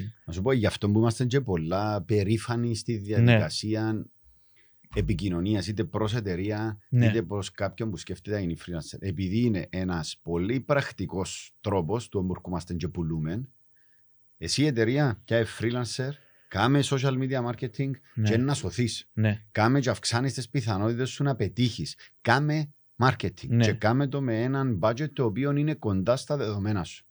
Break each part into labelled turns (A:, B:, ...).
A: marketing.
B: Να σου πω, γι' αυτό που είμαστε και πολλά περήφανοι στη διαδικασία επικοινωνίας είτε προς εταιρεία
A: Ναι.
B: είτε προς κάποιον που σκέφτεται να είναι freelancer. Επειδή είναι ένας πολύ πρακτικός τρόπος του όπου είμαστε και πουλούμε, εσύ η εταιρεία και freelancer, κάμε social media marketing
A: Ναι.
B: και να σωθείς.
A: Ναι.
B: Κάμε και αυξάνεις τις πιθανότητες σου να πετύχεις. Κάμε marketing
A: Ναι.
B: και κάμε το με έναν budget το οποίο είναι κοντά στα δεδομένα σου.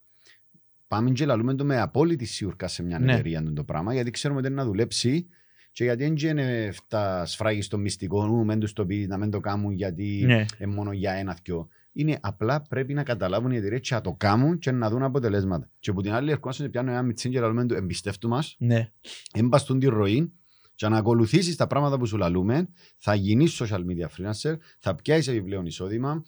B: Πάμε και λαλούμε το με απόλυτη σιουρκά σε μια
A: Ναι.
B: εταιρεία το πράγμα, γιατί ξέρουμε ότι είναι να δουλέψει και γιατί δεν είναι τα σφράγει στο μυστικό, νου, μεν τους το πει, να μην το κάνουν γιατί
A: Ναι.
B: είναι μόνο για ένα δυο. Είναι απλά πρέπει να καταλάβουν οι εταιρείες και να το κάνουν και να δουν αποτελέσματα. Και από την άλλη, ερχόμαστε και πιάνουμε ένα μιτσίν και λαλούμε το εμπιστεύτου μας,
A: Ναι.
B: έμπαστον τη ροή και να ακολουθήσεις τα πράγματα που σου λαλούμε, θα γίνεις social media freelancer, θα πιάσεις επιπλέον εισόδημα.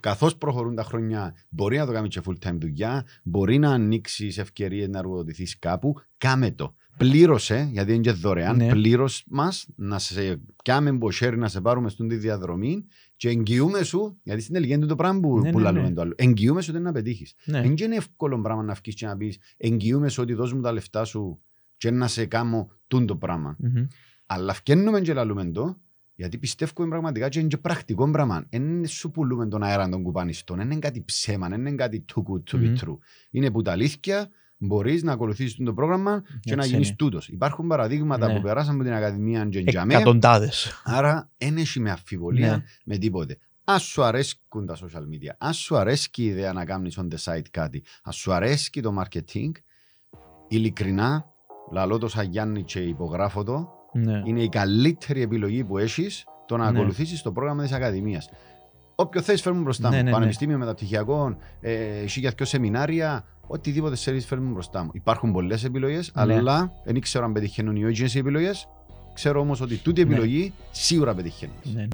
B: Καθώς προχωρούν τα χρόνια, μπορεί να το κάνει και full time δουλειά, μπορεί να ανοίξεις ευκαιρίες να εργοδοτηθείς κάπου. Κάμε το. Πλήρωσε, γιατί είναι και δωρεάν,
A: Ναι.
B: πλήρωσε μας να σε πιάμε μποσέρι, να σε πάρουμε στον τη διαδρομή και εγγυούμε σου, γιατί στην τελική είναι το πράγμα που,
A: Ναι,
B: που
A: ναι,
B: λαλούμε
A: ναι.
B: το άλλο. Εγγυούμε σου ότι είναι να πετύχεις.
A: Ναι.
B: Δεν είναι εύκολο πράγμα να βγει και να πεις εγγυούμε σου ότι δώσ' μου τα λεφτά σου και να σε κάνω τούν το πράγμα.
A: Μμμ.
B: Αλλά φτιάχνουμε και λαλούμε το, γιατί πιστεύουμε πραγματικά και είναι και πρακτικό πράγμα. Δεν σου πουλούμε τον αέρα των κουπανιστών, δεν είναι κάτι ψέμα, δεν είναι κάτι too good to be
A: Μμμ.
B: true. Είναι που τα αλήθεια μπορείς να ακολουθήσεις το πρόγραμμα και να
A: Έτσι
B: γίνεις
A: είναι.
B: τούτος. Υπάρχουν παραδείγματα
A: Ναι.
B: που περάσαν από την Ακαδημία και τζαμέ,
A: Εκατοντάδες.
B: άρα δεν έχει με αμφιβολία
A: Ναι.
B: με τίποτε. Α σου αρέσκουν τα social media, ας σου αρέσκει η ιδέα να κάνεις on the site κάτι, ας σου αρέσκει το marketing, ειλικρινά, λαλώ το σαν Γιάννη και υπογράφω το,
A: Ναι.
B: είναι η καλύτερη επιλογή που έχεις το να
A: Ναι.
B: ακολουθήσεις το πρόγραμμα της Ακαδημίας. Όποιο θες, φέρνουμε μπροστά
A: Ναι,
B: μου.
A: ναι, ναι.
B: Πανεπιστήμιο, μεταπτυχιακό, ε, για δυο σεμινάρια, οτιδήποτε θέλεις, φέρνουμε μπροστά μου. Υπάρχουν πολλές επιλογές,
A: Ναι.
B: αλλά δεν ξέρω αν πετυχαίνουν οι ίδιε οι επιλογές. Ξέρω όμως ότι τούτη η
A: Ναι.
B: επιλογή σίγουρα πετυχαίνεις.
A: Ναι.